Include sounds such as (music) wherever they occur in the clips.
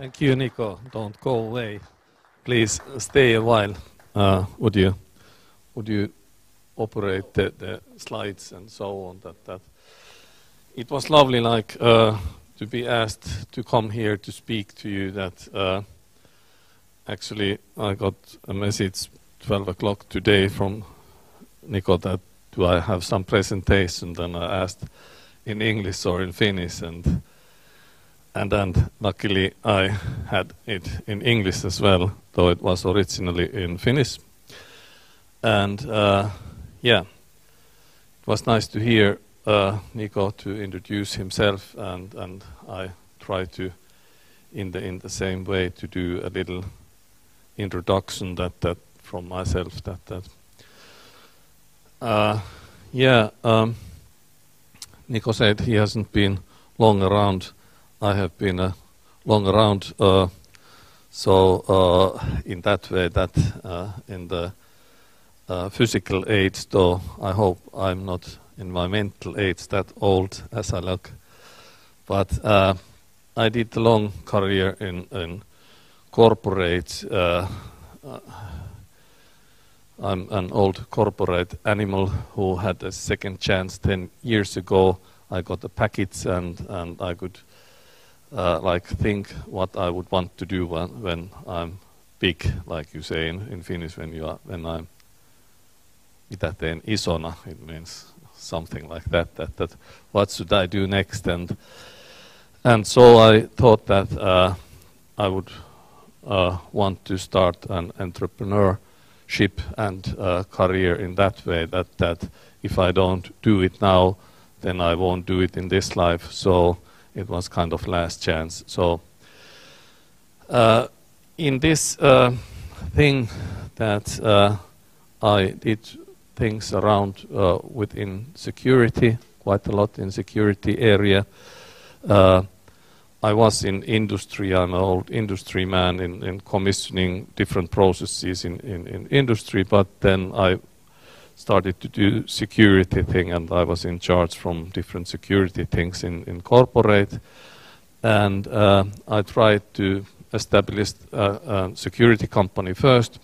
Thank you, Nico. Don't go away. Please stay a while. Uh, would you would you operate the, the slides and so on? That that it was lovely, like uh, to be asked to come here to speak to you. That uh, actually I got a message 12 o'clock today from Nico that do I have some presentation? Then I asked in English or in Finnish and and then luckily I had it in English as well, though it was originally in Finnish. And uh, yeah, it was nice to hear uh, Nico to introduce himself, and and I try to, in the in the same way, to do a little introduction that that from myself that that. Uh, yeah, um, Nico said he hasn't been long around I have been uh, long around, uh, so uh, in that way, that uh, in the uh, physical age, though I hope I'm not in my mental age that old as I look, but I did a long career in, in corporate. I'm an old corporate animal who had a second chance 10 years ago. I got a package and, and I could uh, like think what I would want to do when, when I'm big, like you say in, in Finnish, when you are when I'm mitä teen isona, it means something like that, that. That what should I do next? And and so I thought that uh, I would uh, want to start an entrepreneurship and uh, career in that way. That that if I don't do it now, then I won't do it in this life. So it was kind of last chance. So uh, in this uh, thing that uh, I did things around uh, within security, quite a lot in security area. Uh, I was in industry. I'm an old industry man in, in commissioning different processes in, in, in industry. But then I started to do security thing and I was in charge from different security things in, in corporate. And uh, I tried to establish a, a, security company first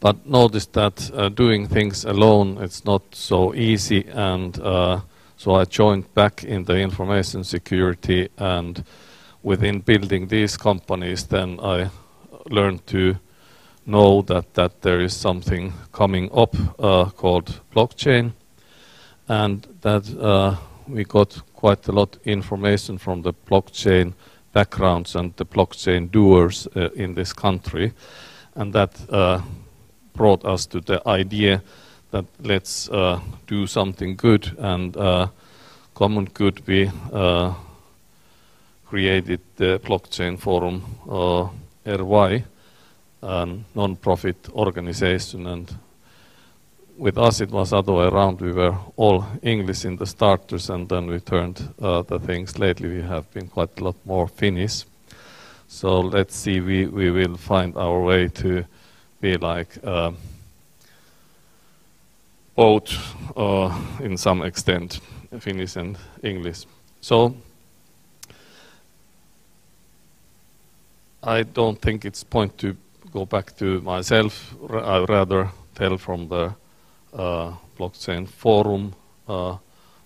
but noticed that uh, doing things alone it's not so easy and uh, so I joined back in the information security and within building these companies then I learned to know that, that there is something coming up uh, called blockchain. And that uh, we got quite a lot information from the blockchain backgrounds and the blockchain doers uh, in this country. And that uh, brought us to the idea that let's uh, do something good. And uh, common good we created the blockchain forum RY a non-profit organization and with us it was other way around. We were all English in the starters and then we turned uh, the things. Lately we have been quite a lot more Finnish. So let's see, we, we will find our way to be like uh, both uh, in some extent Finnish and English. So I don't think it's point to go back to myself. I rather tell from the uh, blockchain forum uh,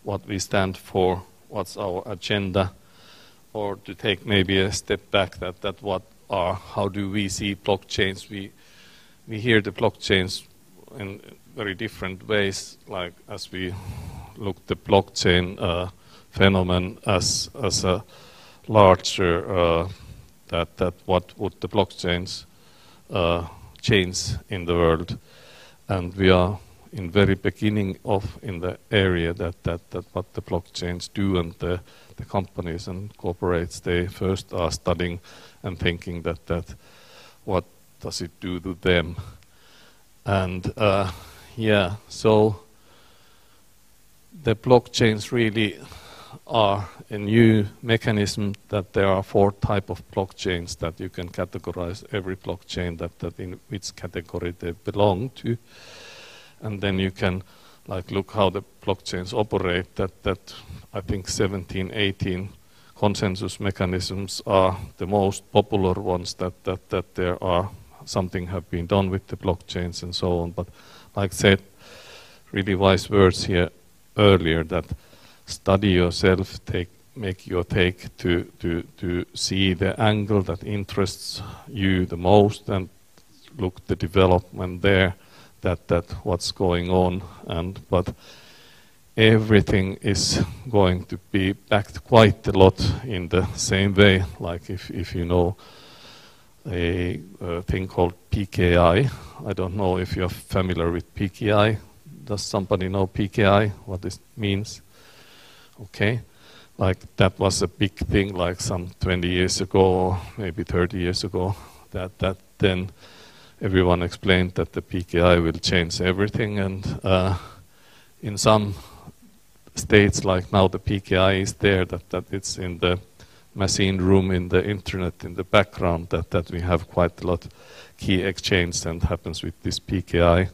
what we stand for, what's our agenda, or to take maybe a step back that, that what are, how do we see blockchains? We, we hear the blockchains in very different ways, like as we look the blockchain uh, phenomenon as, as a larger, uh, that, that what would the blockchains uh, change in the world, and we are in very beginning of in the area that, that, that what the blockchains do and the, the companies and corporates they first are studying and thinking that that what does it do to them? And uh, yeah so the blockchains really are a new mechanism that there are four type of blockchains that you can categorize every blockchain that, that in which category they belong to and then you can like look how the blockchains operate that that I think 17 18 consensus mechanisms are the most popular ones that, that, that there are something have been done with the blockchains and so on. But like I said, really wise words here earlier that study yourself, take make your take to, to, to see the angle that interests you the most and look the development there that that what's going on. And but everything is going to be backed quite a lot in the same way like if, if you know a, a thing called PKI I. Don't know if you're familiar with PKI does somebody know PKI what this means okay? Like that was a big thing like some 20 years ago maybe 30 years ago that that then everyone explained that the PKI will change everything and uh, in some states like now the PKI is there that, that it's in the machine room in the internet in the background that, that we have quite a lot key exchange and happens with this PKI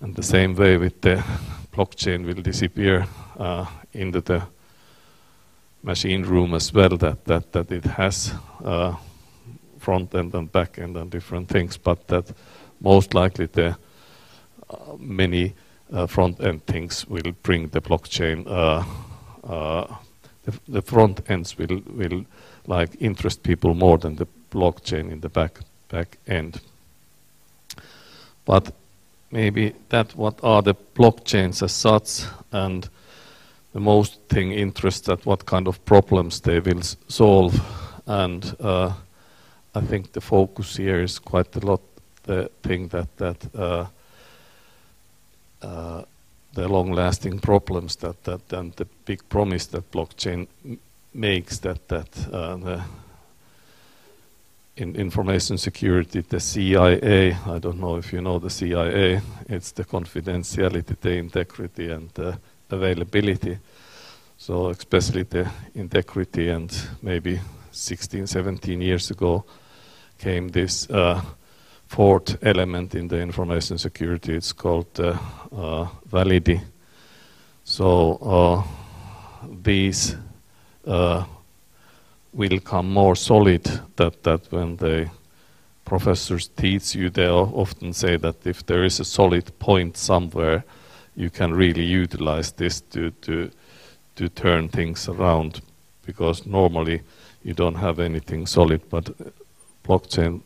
and the same way with the blockchain will disappear uh, into the machine room as well that, that, that it has uh, front end and back end and different things but that most likely the uh, many uh, front end things will bring the blockchain uh, uh, the, the, front ends will will like interest people more than the blockchain in the back back end. But maybe that what are the blockchains as such and the most thing interests what kind of problems they will solve. And uh, I think the focus here is quite a lot the thing that that uh, uh, the long-lasting problems that that and the big promise that blockchain makes that that uh, the in information security the CIA I don't know if you know the CIA it's the confidentiality the integrity and the availability so especially the integrity and maybe 16 17 years ago came this uh, fourth element in the information security. It's called uh, uh, validity. So uh, these uh, will come more solid. That that when the professors teach you, they often say that if there is a solid point somewhere, you can really utilize this to to to turn things around. Because normally you don't have anything solid, but blockchain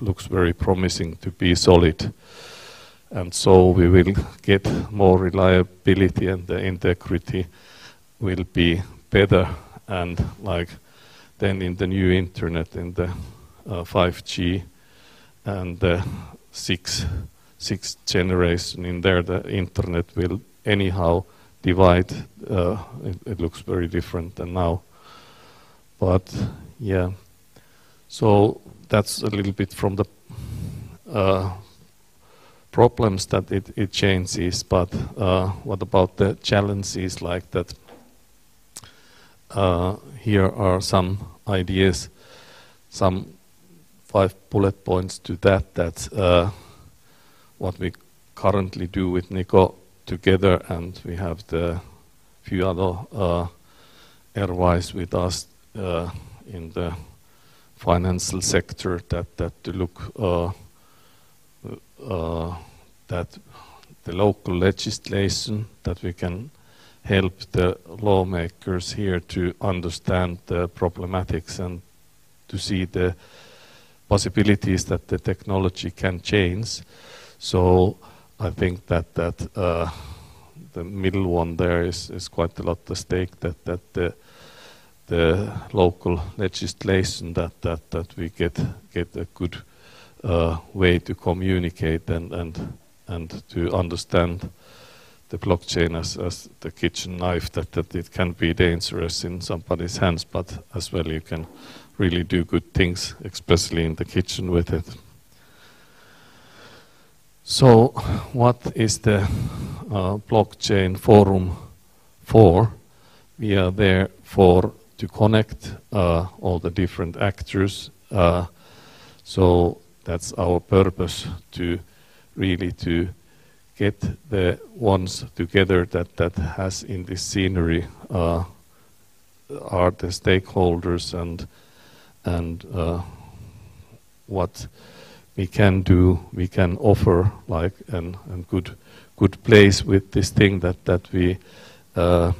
looks very promising to be solid. And so we will get more reliability and the integrity will be better. And like then in the new internet, in the uh, 5G and the sixth, sixth generation in there, the internet will anyhow divide. Uh, it, it looks very different than now. But yeah. So that's a little bit from the uh, problems that it, it changes, but uh, what about the challenges like that? Uh, here are some ideas, some five bullet points to that, that uh, what we currently do with Nico together, and we have the few other uh, airwise with us uh, in the financial sector that that to look uh, uh, that the local legislation that we can help the lawmakers here to understand the problematics and to see the possibilities that the technology can change. So I think that that uh, the middle one there is, is quite a lot at stake that that the the local legislation that that that we get get a good uh, way to communicate and and and to understand the blockchain as, as the kitchen knife that, that it can be dangerous in somebody's hands but as well you can really do good things especially in the kitchen with it so what is the uh, blockchain forum for we are there for to connect uh, all the different actors. Uh, so that's our purpose to really to get the ones together that that has in this scenery uh, are the stakeholders and and uh, what we can do, we can offer like an, an good good place with this thing that that we uh,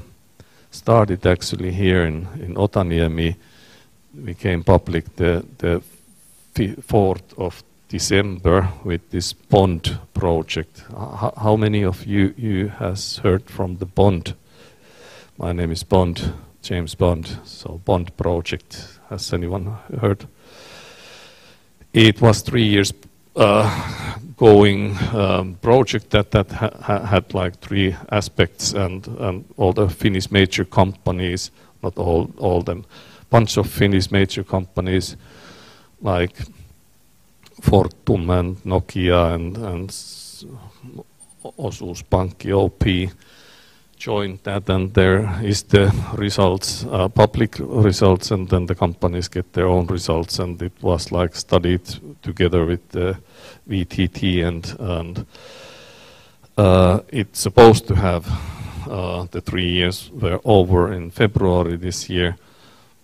started actually here in in Otaniemi. We came public the the fourth of December with this Bond project. H how many of you you has heard from the Bond? My name is Bond, James Bond. So Bond project. Has anyone heard? It was three years uh, going um, project that that ha ha had like three aspects, and, and all the Finnish major companies, not all all them, bunch of Finnish major companies like Fortum and Nokia and, and Osuuspankki OP joined that and there is the results, uh, public results and then the companies get their own results. And it was like studied together with the VTT and, and uh, it's supposed to have uh, the three years were over in February this year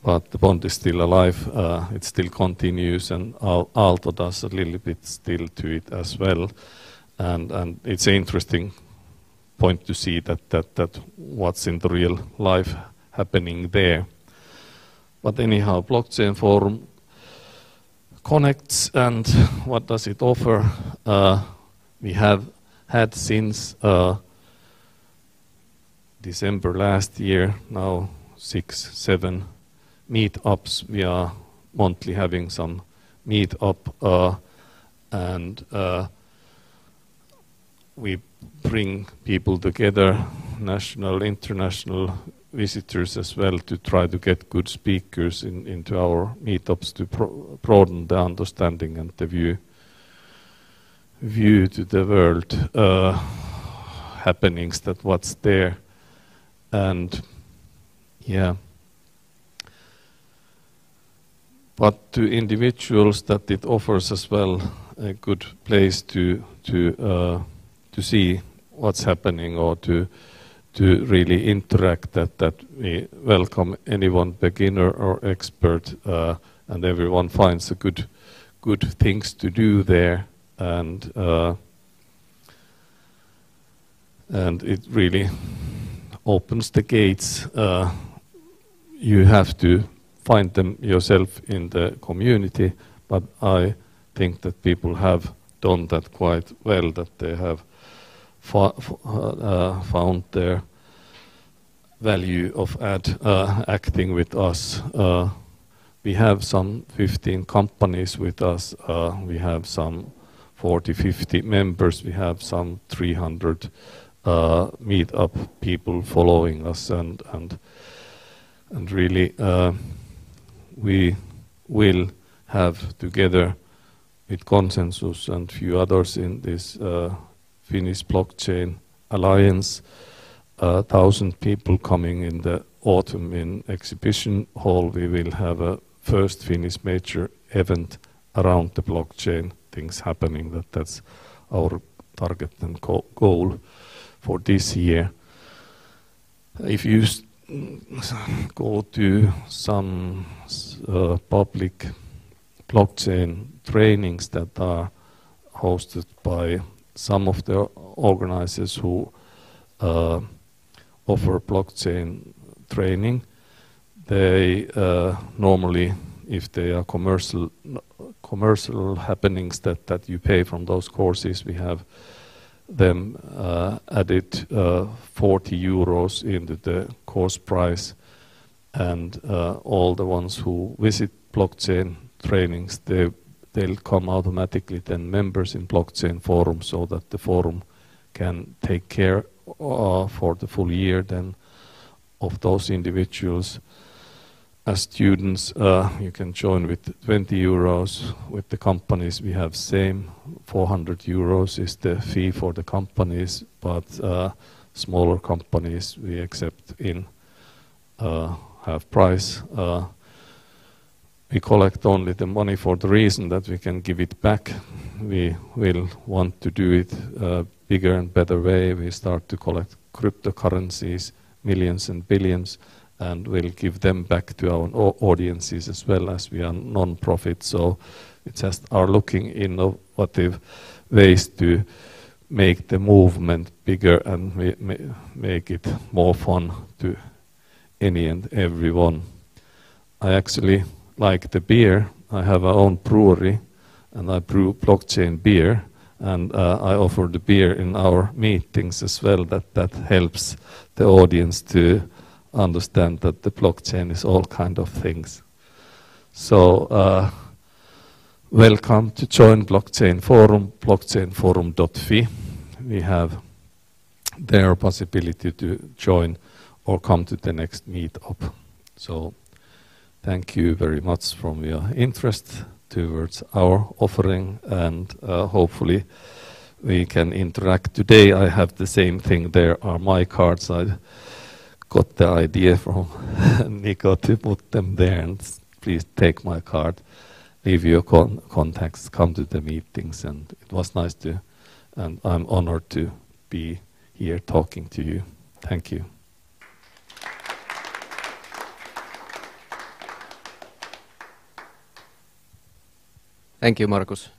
but the bond is still alive, uh, it still continues and Aalto does a little bit still to it as well. And, and it's interesting point to see that, that, that what's in the real life happening there. But anyhow, blockchain forum connects and what does it offer? Uh, we have had since uh, December last year, now six, seven meetups. We are monthly having some meetup uh, and uh, we bring people together, national, international visitors as well, to try to get good speakers in, into our meetups to broaden the understanding and the view view to the world uh, happenings that what's there. And yeah. But to individuals that it offers as well a good place to to uh, to see what's happening or to to really interact that that we welcome anyone beginner or expert uh, and everyone finds a good good things to do there. And uh, and it really opens the gates uh, you have to find them yourself in the community. But I think that people have done that quite well that they have uh, found their value of ad, uh, acting with us. Uh, we have some 15 companies with us. we have some 40, 50 members. We have some 300 uh, meet-up people following us, and and and really uh, we will have together with Konsensus and few others in this uh, Finnish Blockchain Alliance. A thousand people coming in the autumn in exhibition hall. We will have a first Finnish major event around the blockchain things happening. That that's our target and goal for this year. If you go to some uh, public blockchain trainings that are hosted by some of the organizers who uh, offer blockchain training, they uh, normally, if they are commercial commercial happenings that, that you pay from those courses, we have them uh, added uh, 40 euros into the course price. And uh, all the ones who visit blockchain trainings, they they'll come automatically then members in blockchain forum so that the forum can take care uh, for the full year then of those individuals. As students, uh, you can join with 20 euros. With the companies, we have same 400 euros is the fee for the companies, but uh, smaller companies we accept in uh, half price. We collect only the money for the reason that we can give it back. We will want to do it uh, bigger and better way. We start to collect cryptocurrencies, millions and billions, and we'll give them back to our audiences as well as we are non-profit. So we just are looking innovative ways to make the movement bigger and make it more fun to any and everyone. I actually like the beer. I have our own brewery and I brew blockchain beer and uh, I offer the beer in our meetings as well that that helps the audience to understand that the blockchain is all kind of things. So uh, welcome to join Blockchain Forum, blockchainforum.fi. We have their possibility to join or come to the next meetup. So thank you very much from your interest towards our offering and uh, hopefully we can interact. Today I have the same thing. There are my cards. I got the idea from (laughs) Nico to put them there and please take my card, leave your con contacts, come to the meetings and it was nice to, and I'm honored to be here talking to you. Thank you. Thank you, Markus.